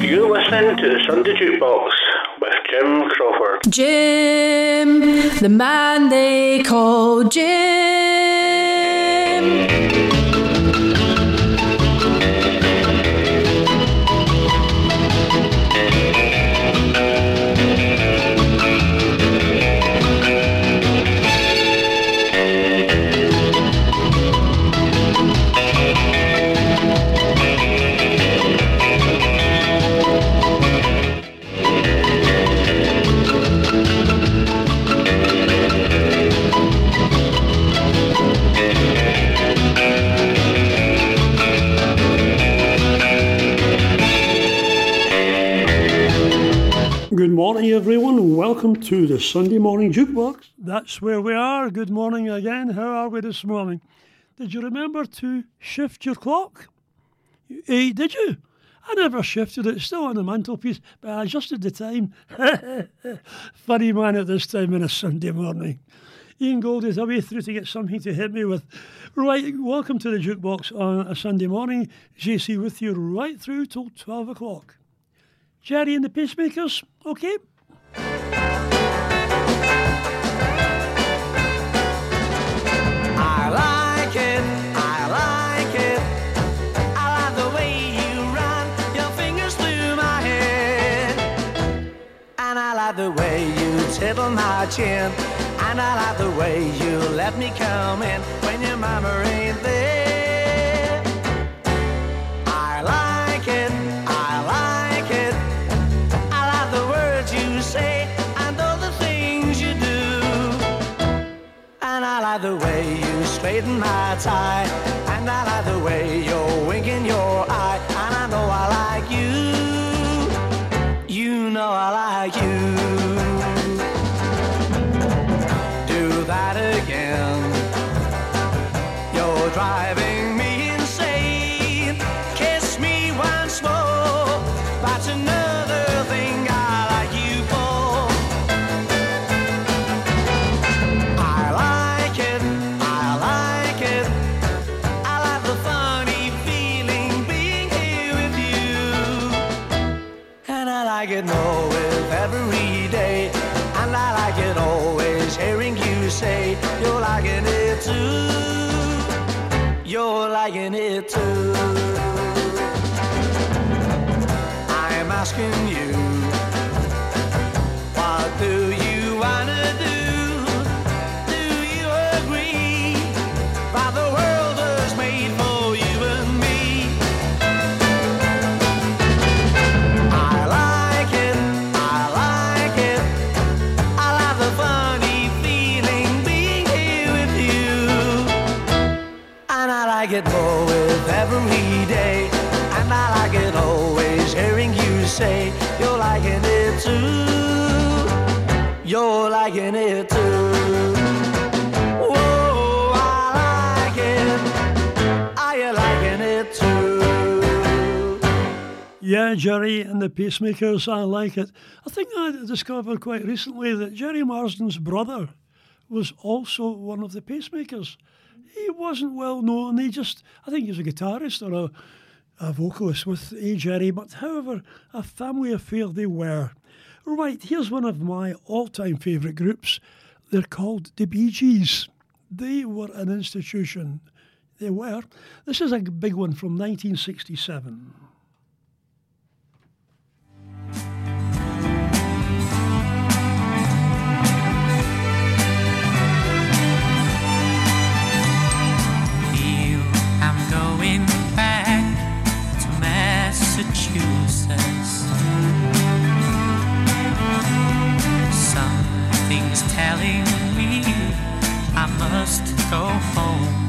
You're listening to the Sunday Jukebox with Jim Crawford. Jim, the man they call Jim. Everyone. Welcome to the Sunday Morning Jukebox. That's where we are. Good morning again. How are we this morning? Did you remember to shift your clock? Eh, did you? I never shifted it, it's still on the mantelpiece, but I adjusted the time. Funny man at this time on a Sunday morning. Ian Gold is away through to get something to hit me with. Right, welcome to the Jukebox on a Sunday morning. JC with you right through till 12 o'clock. Gerry and the Pacemakers, okay? Like the way you tickle my chin. And I like the way you let me come in when your mama ain't there. I like it, I like it. I like the words you say and all the things you do. And I like the way you straighten my tie. And I like the way you're winking your eye. And I know I like you. Know I like you. Say you're liking it too. You're liking it too. Yeah, Gerry and the Pacemakers, I like it. I think I discovered quite recently that Gerry Marsden's brother was also one of the Pacemakers. He wasn't well known, he just, I think he was a guitarist or a, a vocalist with A. But however, a family affair they were. Right, here's one of my all time favourite groups. They're called the Bee Gees. They were an institution. They were. This is a big one from 1967. Must go home.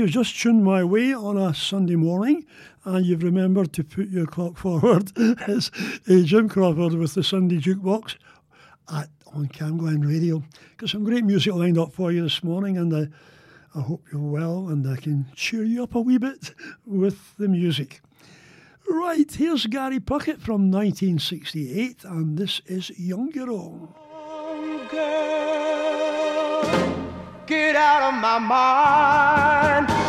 You've just tuned my way on a Sunday morning and you've remembered to put your clock forward, it's uh, Jim Crawford with the Sunday Jukebox at, on Cam Glen Radio. Got some great music lined up for you this morning and I, I hope you're well and I can cheer you up a wee bit with the music. Right, here's Gary Puckett from 1968 and this is Young Girl. Young Girl get out of my mind.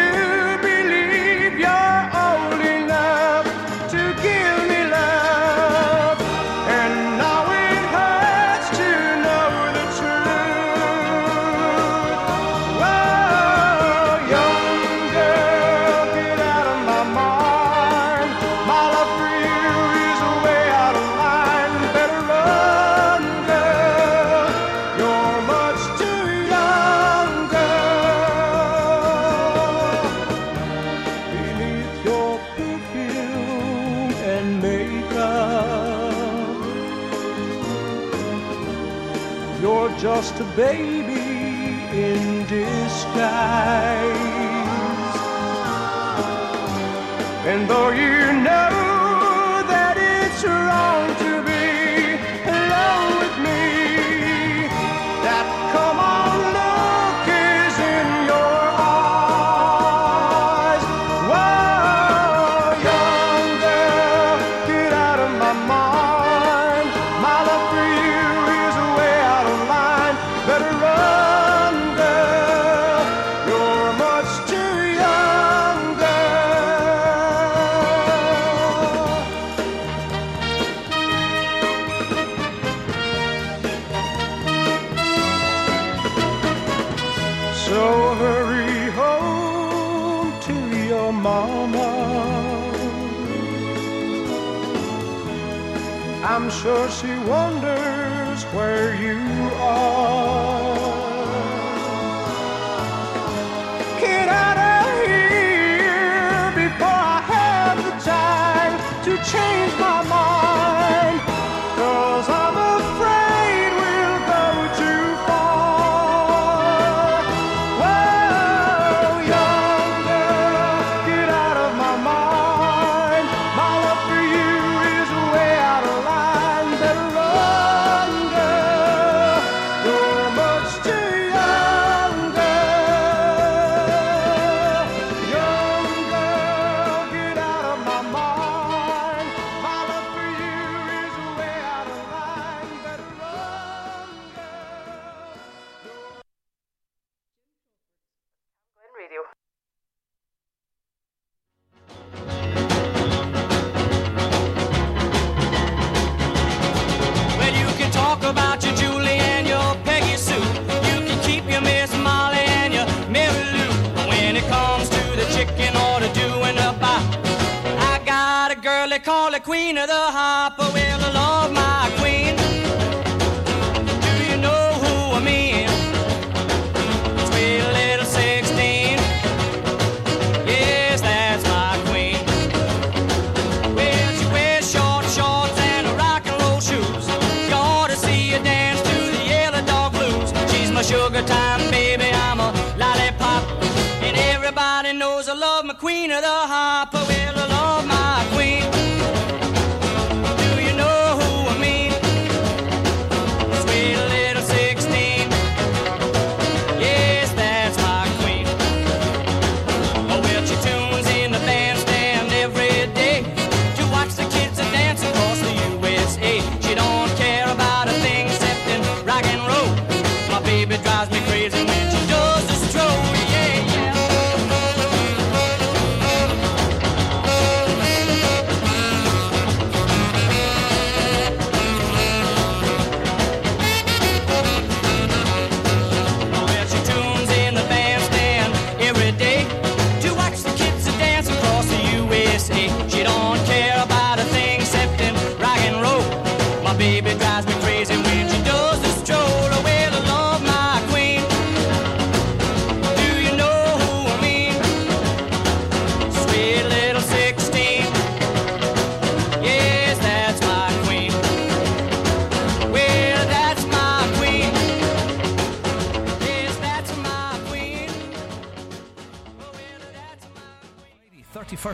you. baby in disguise. And though you know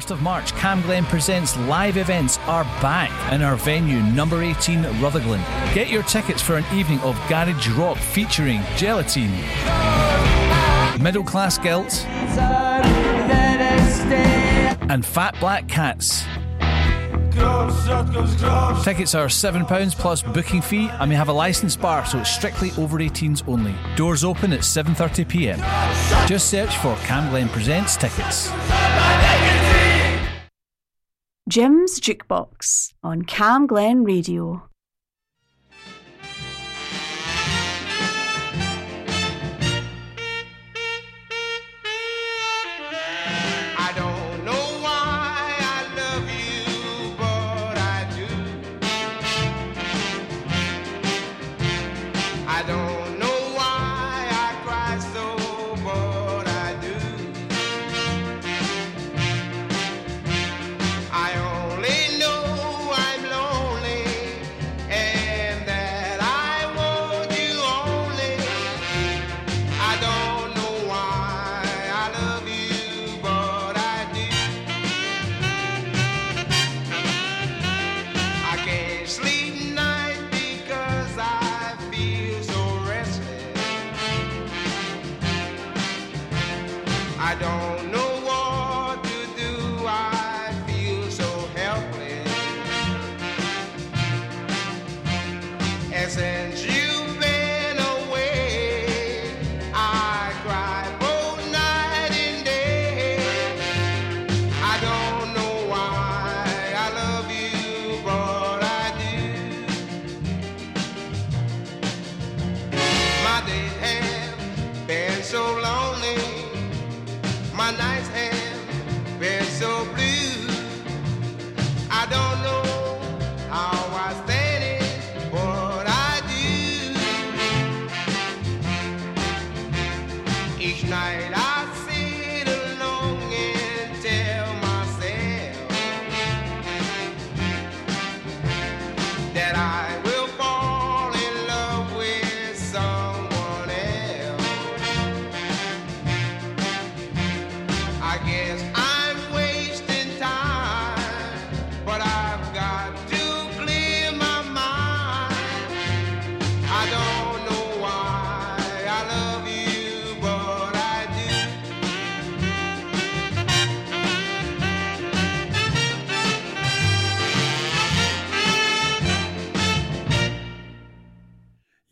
1st of March, Cam Glen Presents live events are back in our venue, number 18 Rutherglen. Get your tickets for an evening of garage rock featuring Gelatine, Middle Class Guilt, and Fat Black Cats. Tickets are £7 plus booking fee and we have a licensed bar so it's strictly over 18s only. Doors open at 7.30pm. Just search for Cam Glen Presents tickets. Jim's Jukebox on Cam Glen Radio. I don't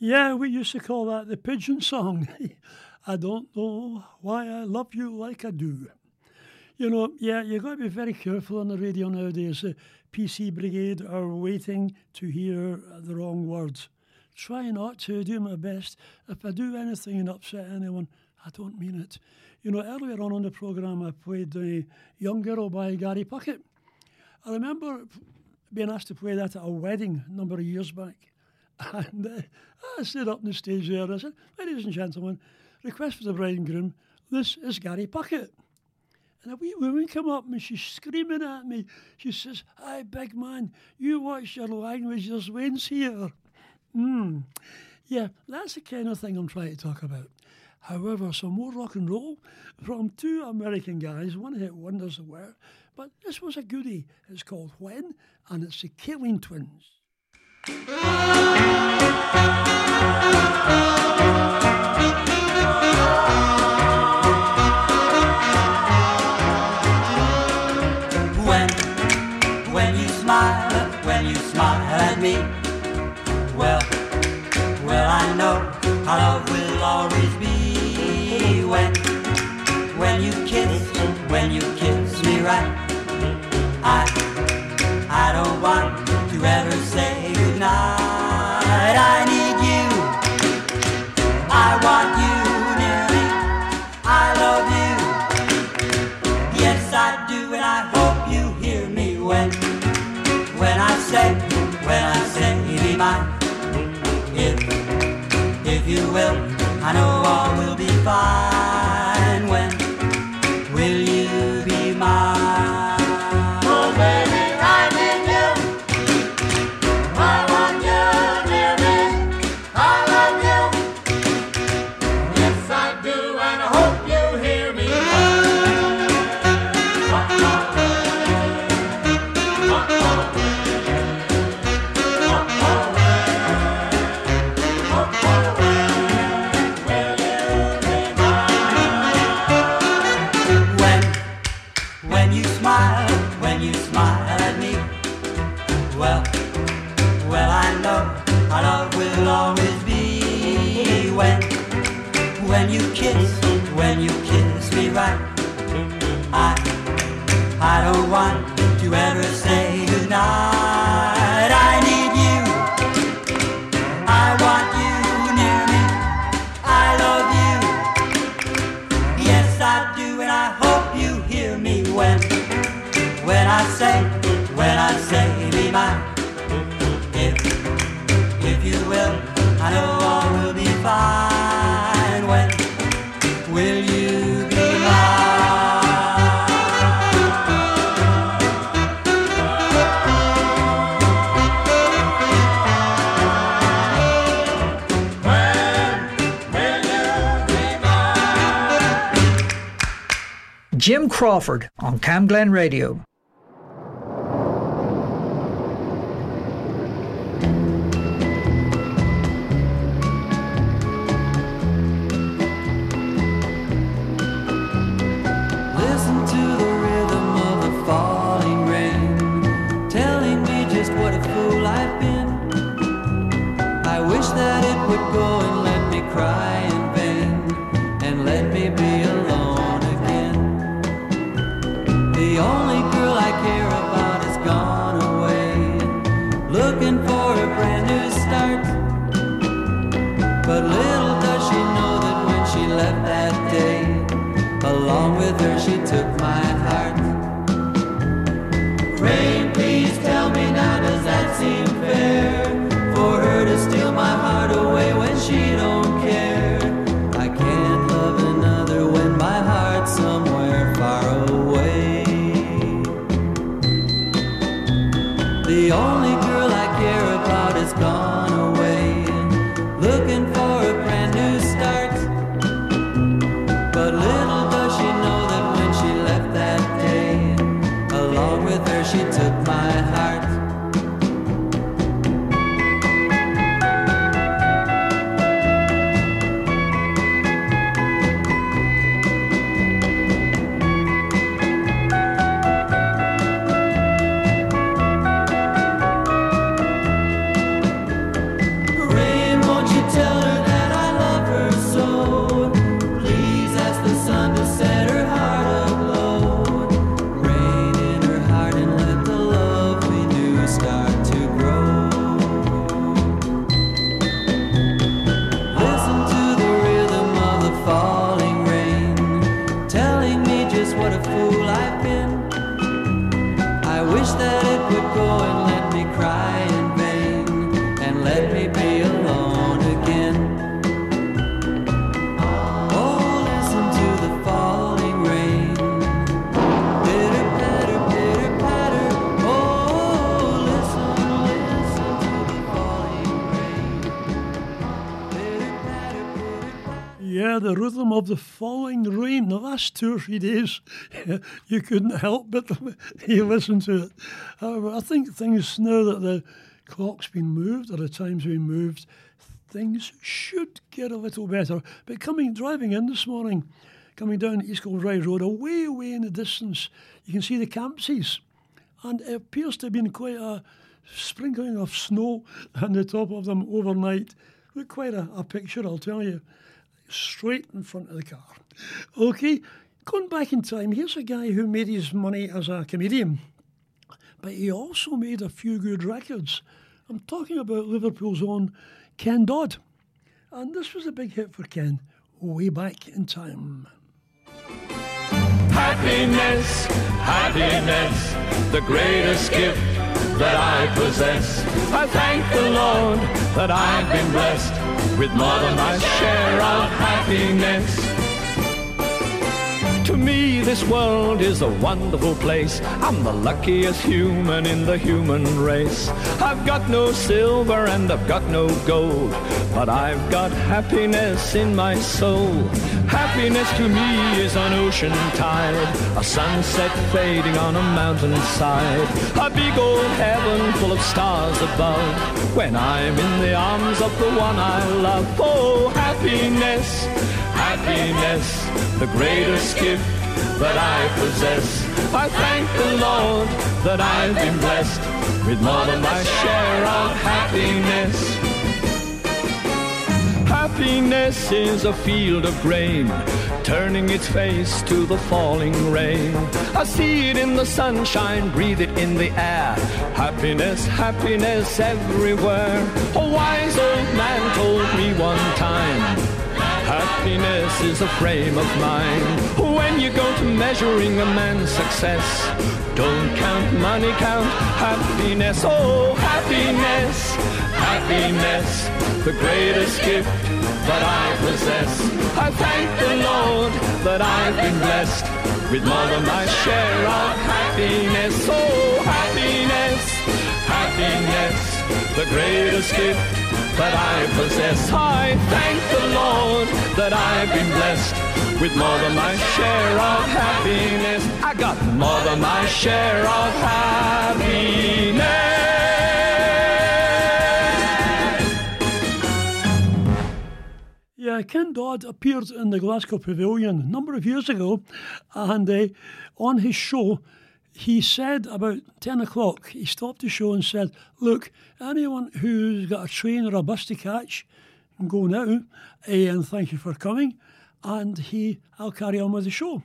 Yeah, we used to call that the pigeon song. I don't know why I love you like I do. You know, yeah, you've got to be very careful on the radio nowadays. The PC Brigade are waiting to hear the wrong words. Try not to, do my best. If I do anything and upset anyone, I don't mean it. You know, earlier on on the programme, I played the Young Girl by Gary Puckett. I remember being asked to play that at a wedding a number of years back. And uh, I stood up on the stage there and I said, Ladies and gentlemen, request for the bride and groom, this is Gary Puckett. And a wee woman come up and she's screaming at me. She says, Hi, big man, you watch your language, there's winds here. Hmm. Yeah, that's the kind of thing I'm trying to talk about. However, some more rock and roll from two American guys, one hit wonders were, but this was a goodie. It's called When, and it's the Kalin Twins. When, Crawford on Cam Glen Radio. Two or three days, you couldn't help but you listen to it. However, I think things now that the clock's been moved or the time's been moved, things should get a little better. But coming driving in this morning, coming down East Kilbride Road, away away in the distance, you can see the Campsies, and it appears to have been quite a sprinkling of snow on the top of them overnight. Look, quite a, a picture, I'll tell you. Straight in front of the car. Okay, going back in time, here's a guy who made his money as a comedian, but he also made a few good records. I'm talking about Liverpool's own Ken Dodd. And this was a big hit for Ken way back in time. Happiness, happiness, the greatest gift that I possess. I thank the Lord that I've been blessed with more than my share of happiness. To me, this world is a wonderful place. I'm the luckiest human in the human race. I've got no silver and I've got no gold, but I've got happiness in my soul. Happiness to me is an ocean tide, a sunset fading on a mountainside, a big old heaven full of stars above. When I'm in the arms of the one I love, oh, happiness, happiness, the greatest gift that I possess. I thank the Lord that I've been blessed with more than my share of happiness. Happiness is a field of grain, turning its face to the falling rain. I see it in the sunshine, breathe it in the air. Happiness, happiness everywhere. A wise old man told me one time. Happiness is a frame of mind. When you go to measuring a man's success, don't count money, count happiness. Oh, happiness, happiness, the greatest gift that I possess. I thank the Lord that I've been blessed with more than my share of happiness. Oh, happiness, happiness, the greatest gift that I possess. I thank the Lord that I've been blessed with more than my share of happiness. I got more than my share of happiness. Yeah, Ken Dodd appeared in the Glasgow Pavilion a number of years ago, and uh, on his show, he said about 10 o'clock, he stopped the show and said, Look, anyone who's got a train or a bus to catch, go now, and thank you for coming. And he, I'll carry on with the show.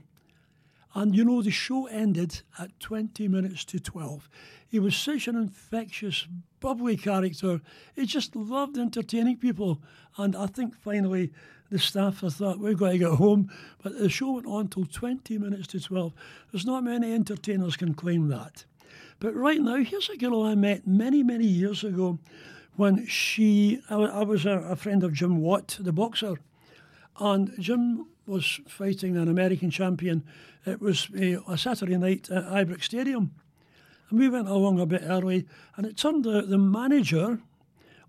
And you know, the show ended at 20 minutes to 12. He was such an infectious, bubbly character. He just loved entertaining people. And I think finally the staff have thought, we've got to get home. But the show went on till 20 minutes to 12. There's not many entertainers can claim that. But right now, here's a girl I met many, many years ago when she, I, I was a, a friend of Jim Watt, the boxer. And Jim was fighting an American champion. It was a, a Saturday night at Ibrox Stadium. And we went along a bit early, and it turned out the manager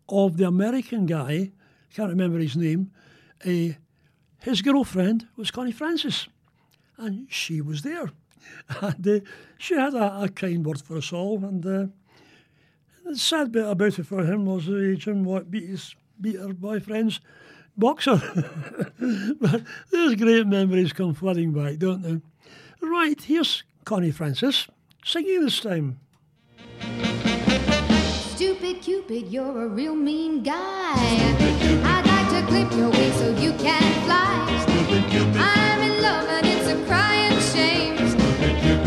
of the American guy, can't remember his name, uh, his girlfriend was Connie Francis, and she was there. And uh, she had a, a, kind word for us all. And uh, the sad bit about it for him was uh, Jim Watt beat, his, beat her boyfriend's boxer. but those great memories come flooding back, don't they? Right, here's Connie Francis singing this time. Stupid Cupid, you're a real mean guy. I'd like to clip your so you can fly. Stupid Cupid. I'm in love and it's a crying shame.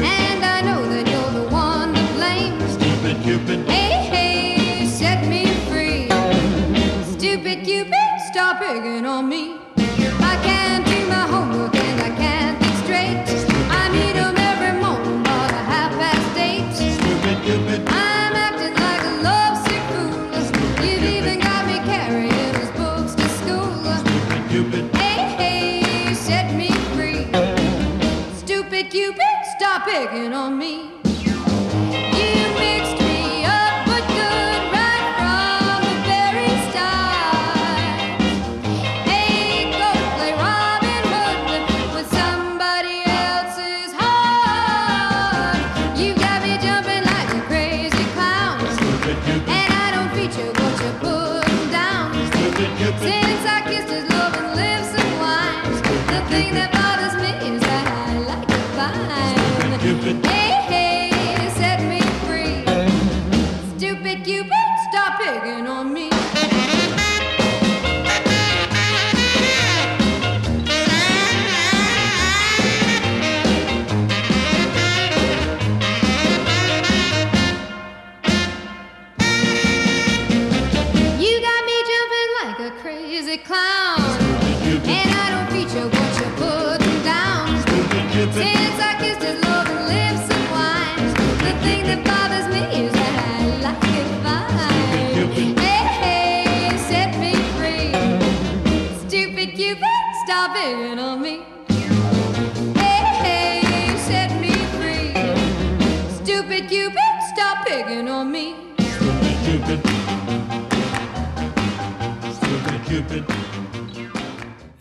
And I know that you're the one to blame. Stupid Cupid. Hey, hey, set me free. Stupid Cupid, stop picking on me.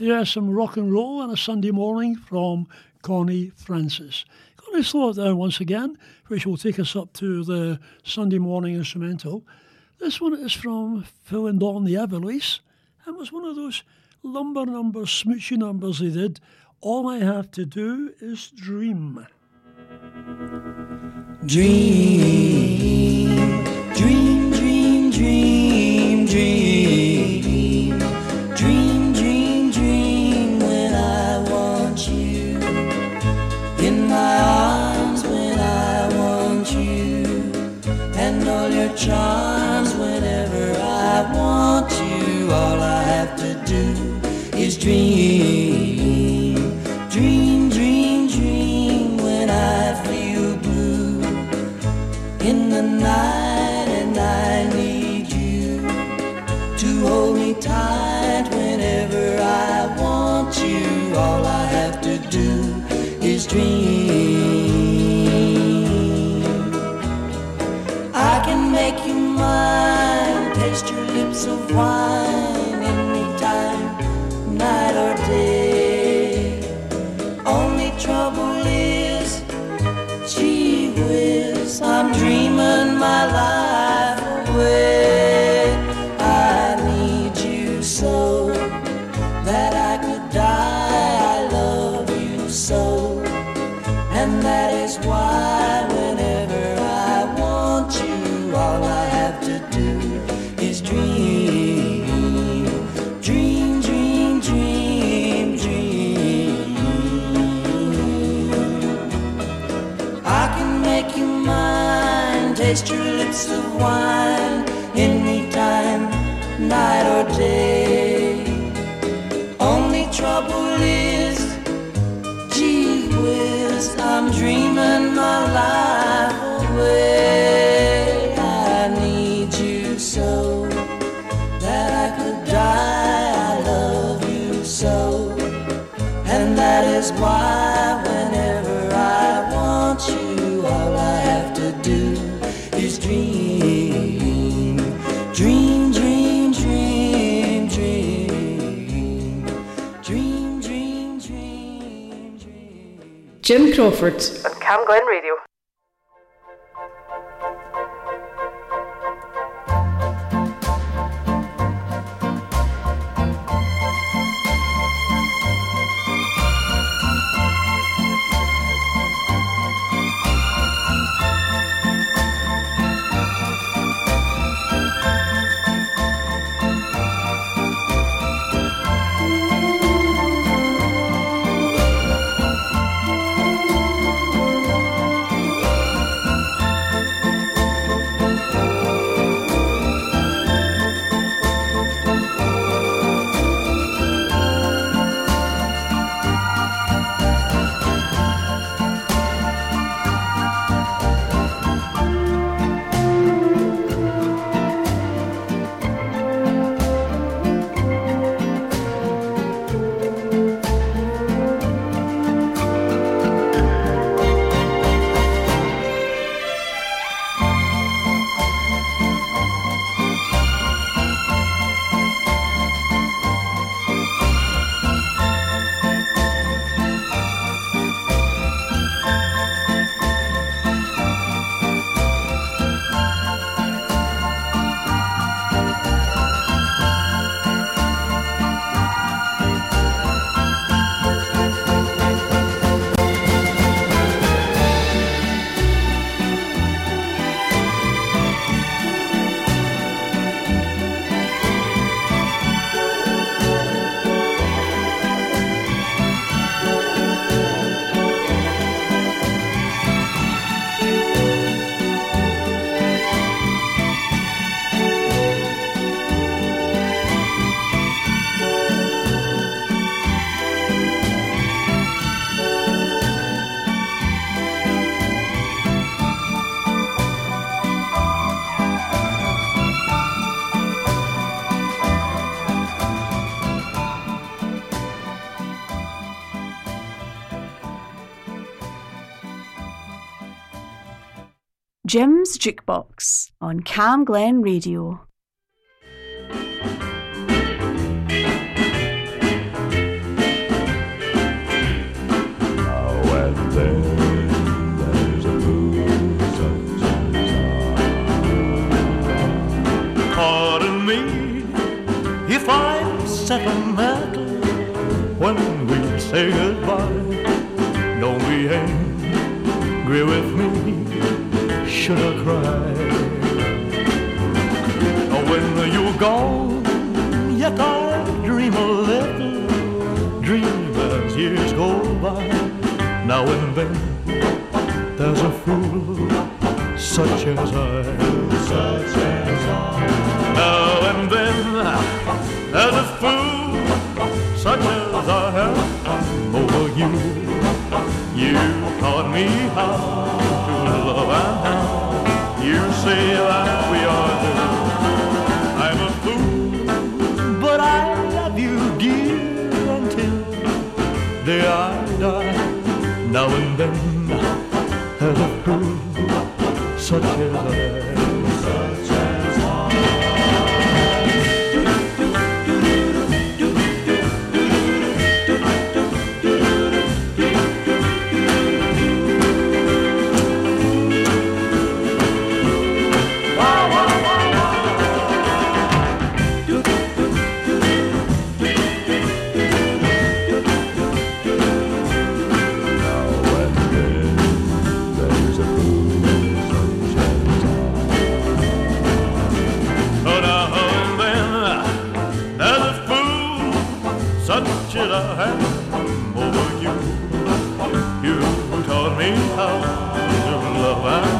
Yeah, some rock and roll on a Sunday morning from Connie Francis. To slow it down once again, which will take us up to the Sunday morning instrumental. This one is from Phil and Don the Everlys and was one of those lumber numbers, smoochy numbers they did. All I have to do is dream. Dream, dream, dream, dream, dream. Charms whenever I want you. All I have to do is dream. Dream, dream, dream when I feel blue in the night and I need you to hold me tight whenever I want you. All I have to do is dream. Taste your lips of wine anytime, night or day. Only trouble is Gee whiz, I'm dreaming dreaming my life Jim Crawford. on Cam Glen Jukebox on Camglen Radio. If I'm sentimental when we say goodbye. Don't be angry with me, should I cry? When you're gone, yet I dream a little dream as years go by. Now and then there's a fool such as I. Such as I. Now and then there's a fool such as I am over you. You taught me how to love you say that we are two. I'm a fool, but I love you, dear, until the die. Now and then there's a fool such as I. Such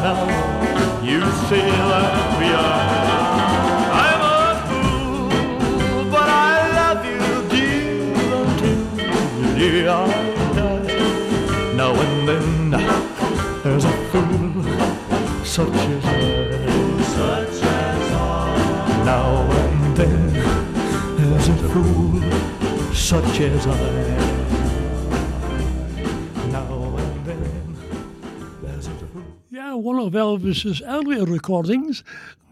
how you say that we are. I'm a fool, but I love you, dear, until day I die. Now and then there's a fool such as I. Such as I. Now and then there's a fool such as I. one of Elvis's earlier recordings.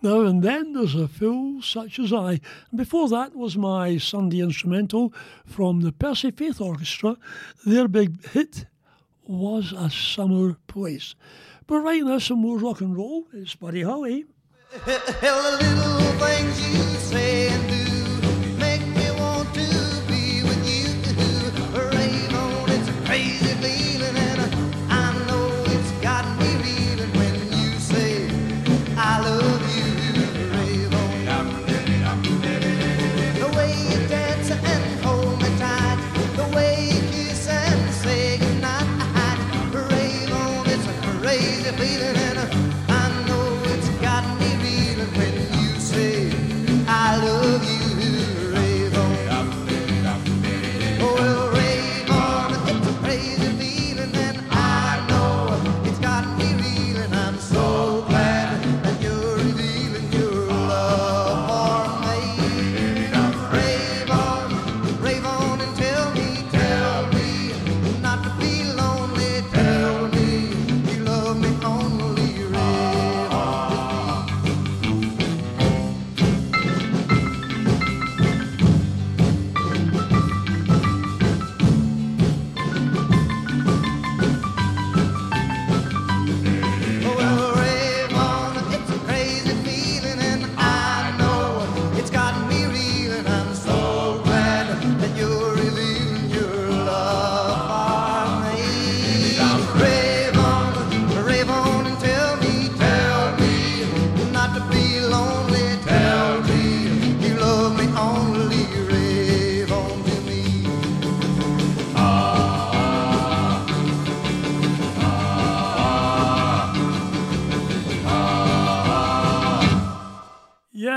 Now and then there's a fool such as I. Before that was my Sunday instrumental from the Percy Faith Orchestra. Their big hit was A Summer Place. But right now, some more rock and roll. It's Buddy Holly. Hell, the little things you say and do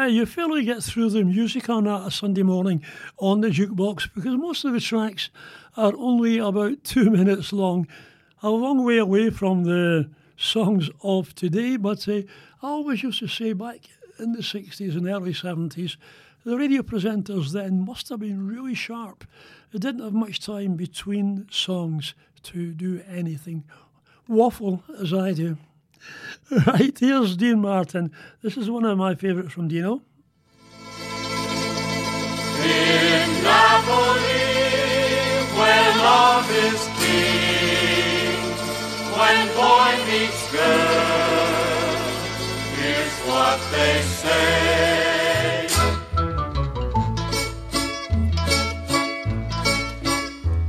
Yeah, you fairly get through the music on a Sunday morning on the jukebox because most of the tracks are only about two minutes long. A long way away from the songs of today, but uh, I always used to say back in the 60s and early 70s, the radio presenters then must have been really sharp. They didn't have much time between songs to do anything. Waffle, as I do. Right, here's Dean Martin. This is one of my favourites from Dino. In Napoli, where love is king, when boy meets girl, here's what they say.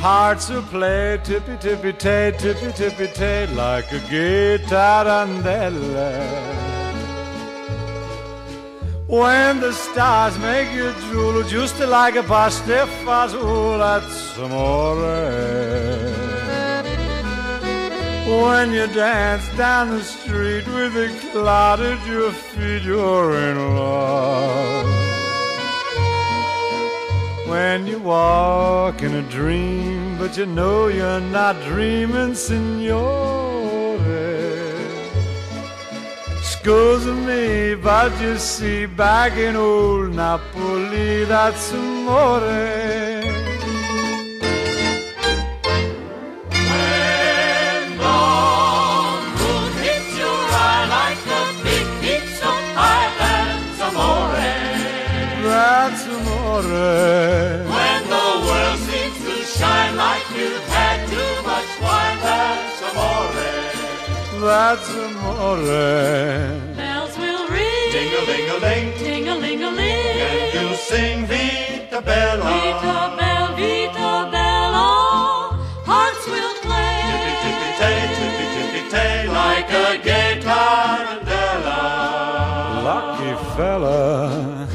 Hearts will play tippy tippy tay, tippy tippy tay, like a tarantella. When the stars make you drool, just like a pasta fazool, that's amore. When you dance down the street with a cloud at your feet, you're in love. When you walk in a dream, but you know you're not dreaming, signore. Scusa me, but you see, back in old Napoli, that's amore. When the That's amore. Bells will ring, Ding-a-ling-a-ling, ting-a-ling-a-ling, and you'll sing Vita Bella. Vita Bella, Vita Bella, hearts will play, Tippy tippy tay, tippy tippy tay, like a gay tarantella. lucky fella.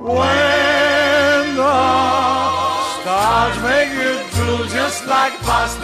When the stars make you drool just like pasta fazool, that's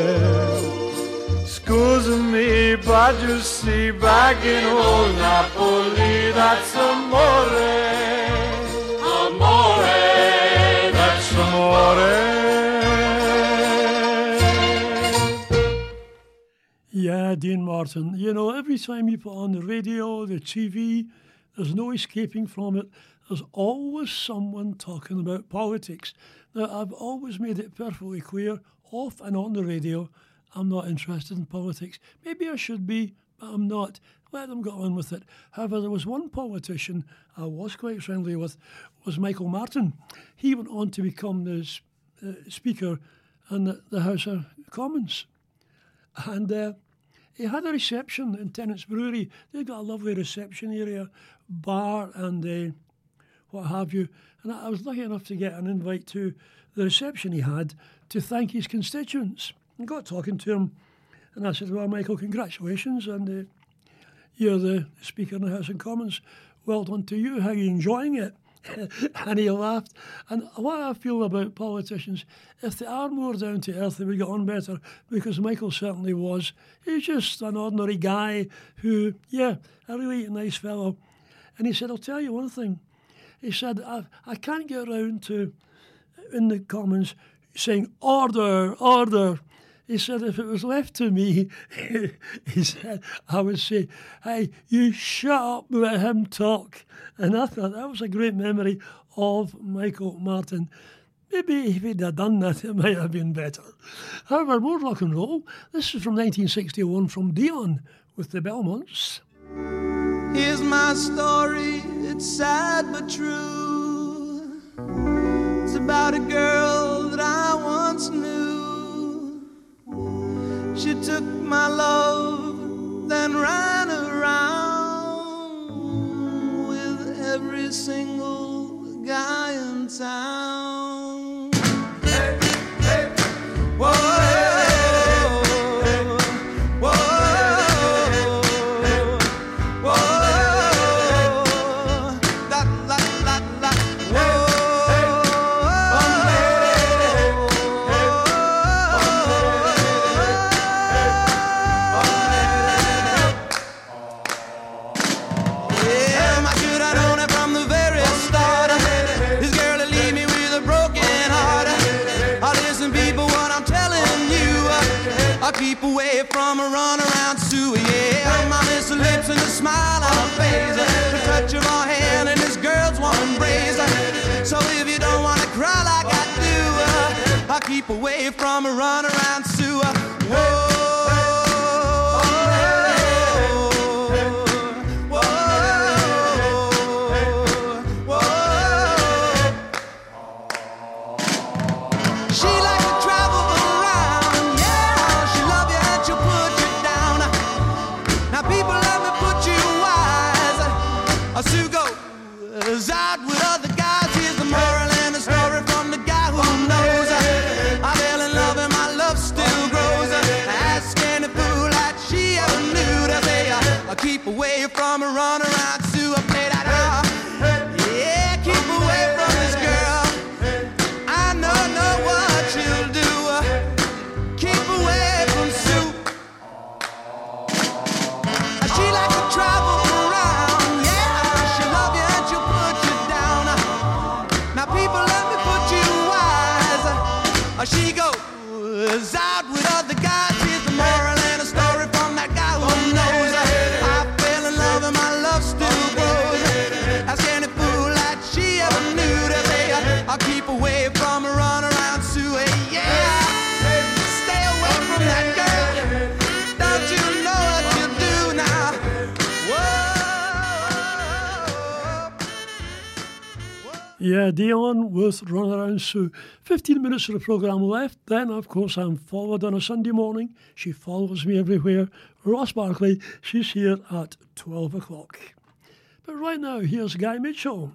Scusa me, but you see, back in old Napoli, that's amore. Amore, That's amore. Yeah, Dean Martin. You know, every time you put on the radio, the TV, there's no escaping from it. There's always someone talking about politics. Now, I've always made it perfectly clear, off and on the radio, I'm not interested in politics. Maybe I should be, but I'm not. Let them get on with it. However, there was one politician I was quite friendly with, was Michael Martin. He went on to become the uh, Speaker in the, the House of Commons. And uh, he had a reception in Tennent's Brewery. They've got a lovely reception area, bar, and uh, what have you. And I was lucky enough to get an invite to the reception he had to thank his constituents. And got talking to him, and I said, "Well, Michael, congratulations, and uh, you're the Speaker in the House of Commons. Well done to you. How are you enjoying it?" and he laughed. And what I feel about politicians, if they are more down to earth, they would get on better, because Michael certainly was. He's just an ordinary guy who, yeah, a really nice fellow. And he said, I'll tell you one thing. He said, I, I can't get around to, in the Commons, saying, order, order. He said, if it was left to me, he said, I would say, hey, you shut up, let him talk. And I thought that was a great memory of Michael Martin. Maybe if he'd have done that, it might have been better. However, more rock and roll. This is from 1961 from Dion with the Belmonts. Here's my story, it's sad but true. It's about a girl away from a runaround. uh, Dion with run around Sue. 15 minutes of the programme left. Then, of course, I'm forward on a Sunday morning. She follows me everywhere. Ross Barkley, she's here at 12 o'clock. But right now, here's Guy Mitchell.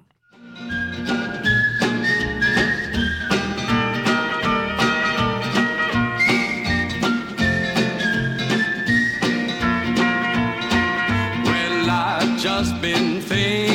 just been thinking.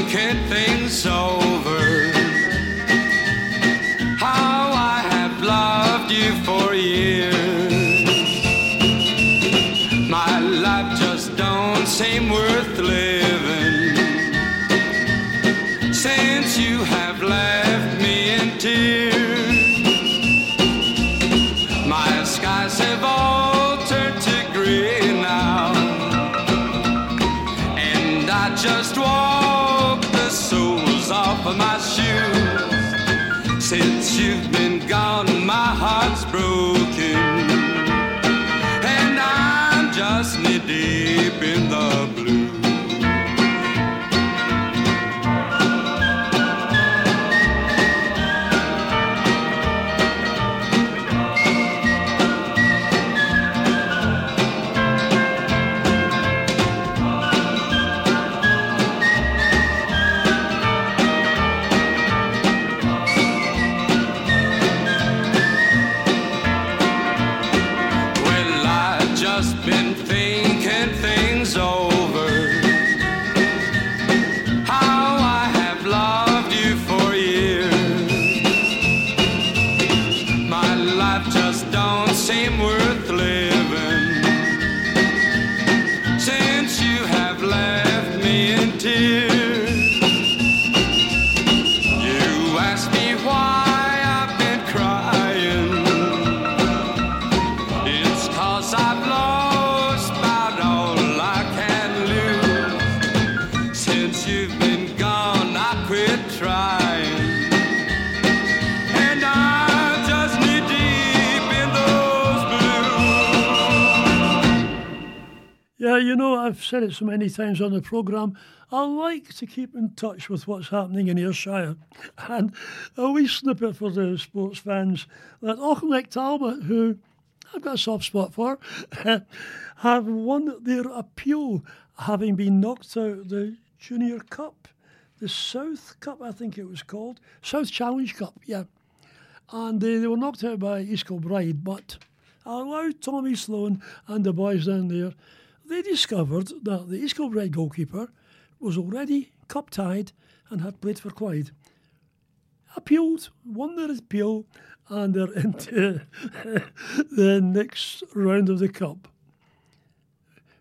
so many times on the programme, I like to keep in touch with what's happening in Ayrshire. And a wee snippet for the sports fans that Auchinleck Talbot, who I've got a soft spot for, have won their appeal having been knocked out the Junior Cup, the South Cup, I think it was called, South Challenge Cup, yeah. And they, they were knocked out by East Kilbride, but I allowed Tommy Sloan and the boys down there they discovered that the East Kilbride goalkeeper was already cup tied and had played for Clyde. Appealed, won their appeal, and they're into the next round of the cup.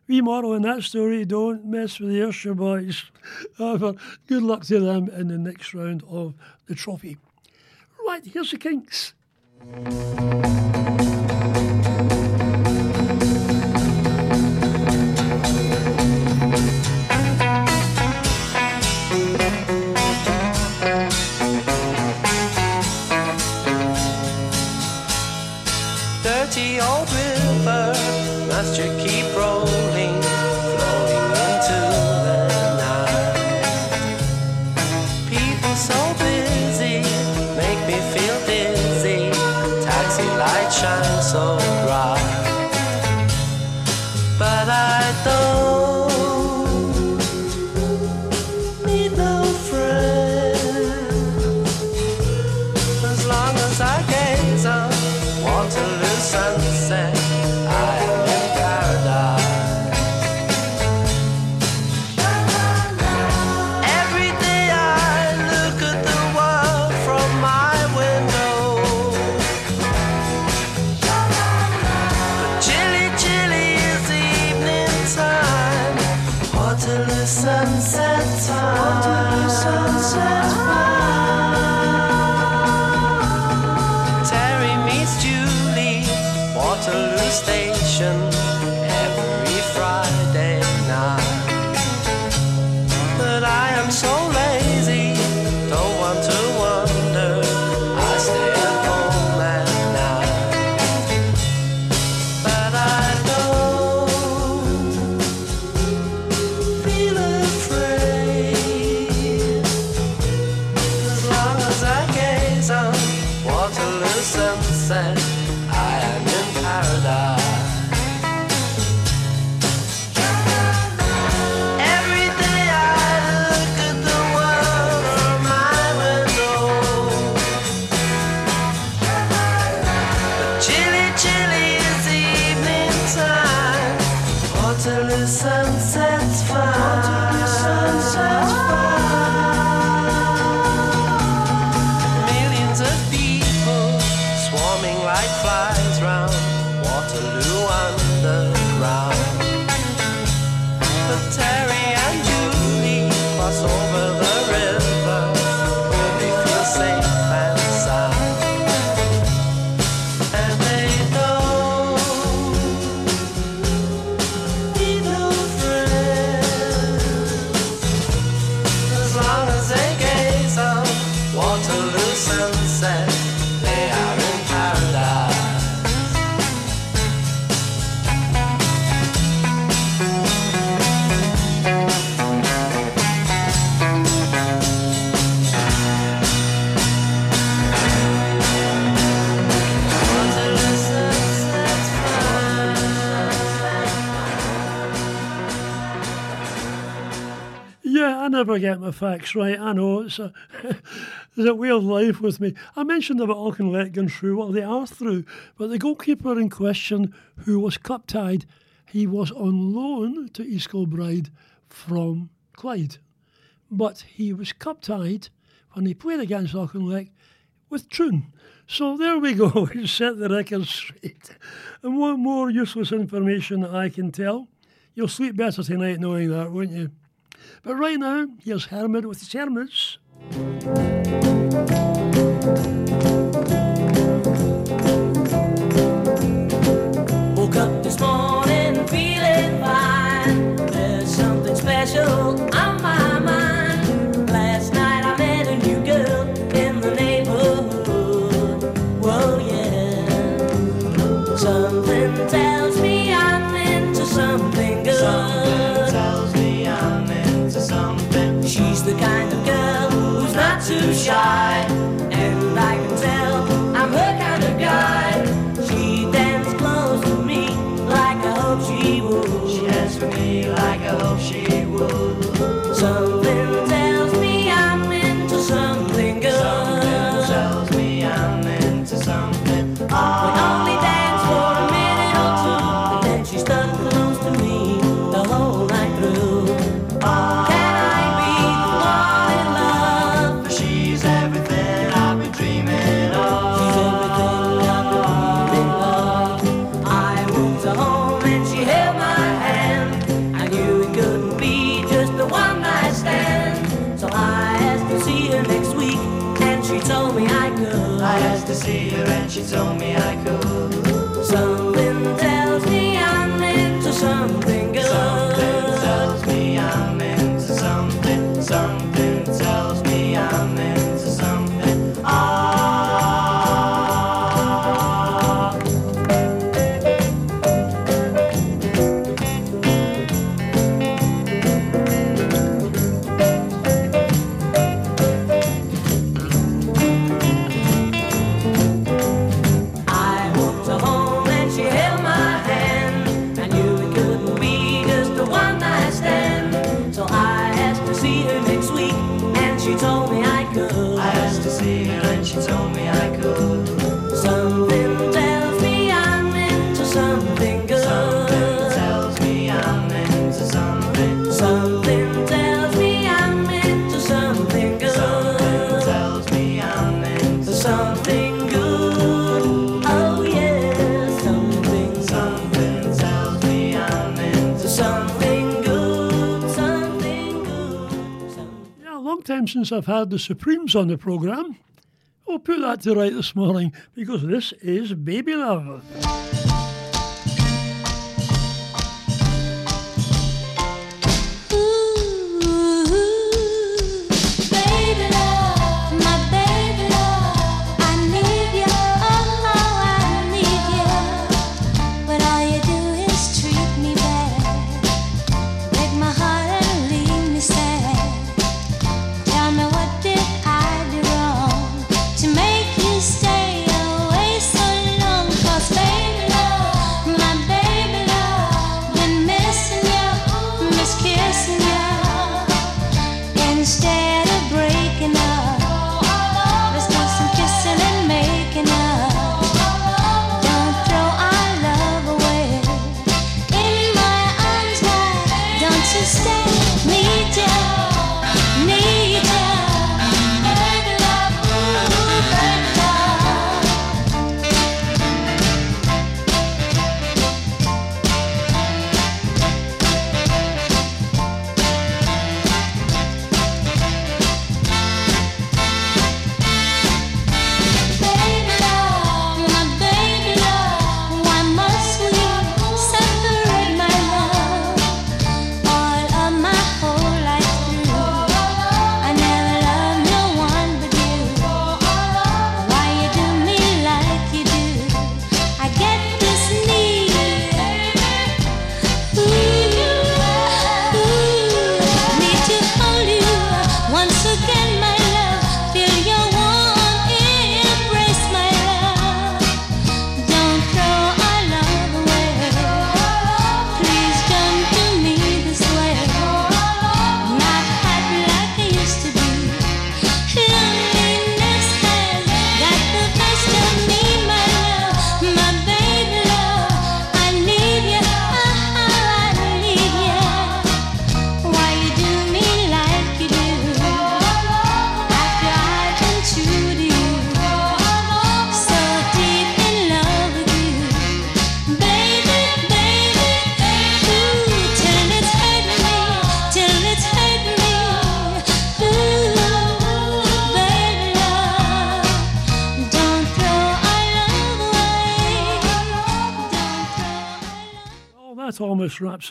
We moral in that story, don't mess with the Ayrshire boys. However, good luck to them in the next round of the trophy. Right, here's the Kinks. Must you sunset, never get my facts right. I know it's a, it's a way of life with me. I mentioned about Auchinleck going through. Well, they are through. But the goalkeeper in question, who was cup tied, he was on loan to East Kilbride from Clyde. But he was cup tied when he played against Auchinleck with Troon. So there we go. We set the record straight. And one more useless information that I can tell. You'll sleep better tonight knowing that, won't you? But right now, here's Herman with his Hermits. since I've had the Supremes on the programme. I'll put that to right this morning because this is Baby Love.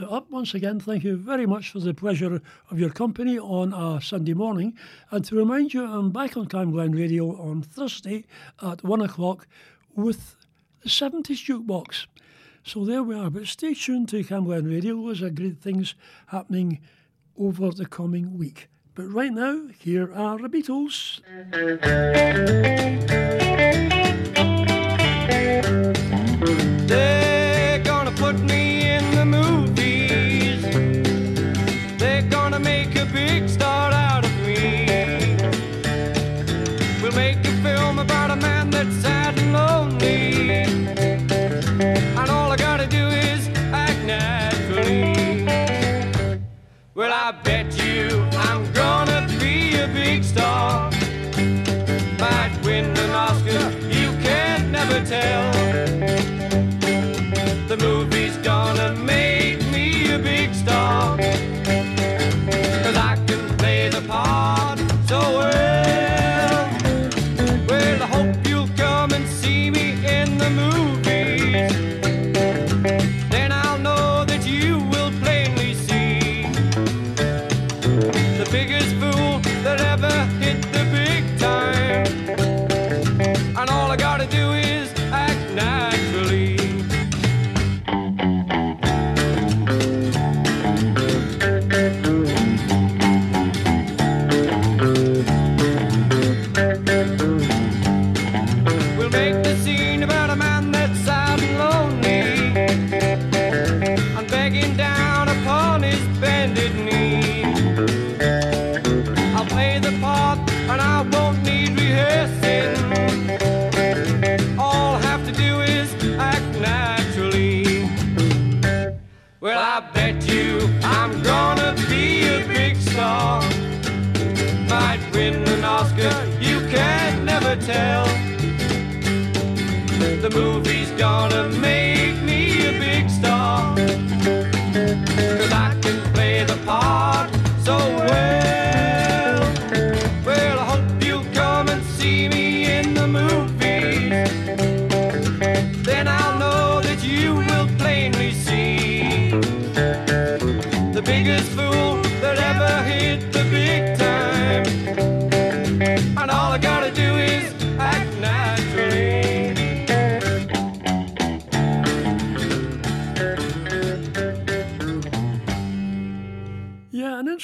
it up. Once again, thank you very much for the pleasure of your company on a Sunday morning. And to remind you, I'm back on Camglen Radio on Thursday at one o'clock with the 70s Jukebox. So there we are. But stay tuned to Camglen Radio. There's a great things happening over the coming week. But right now, here are the Beatles.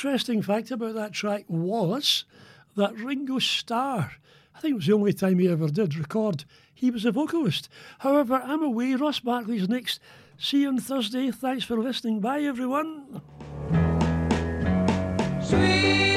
Interesting fact about that track was that Ringo Starr, I think it was the only time he ever did record, he was a vocalist. However, I'm away. Ross Barkley's next. See you on Thursday. Thanks for listening. Bye, everyone. Sweet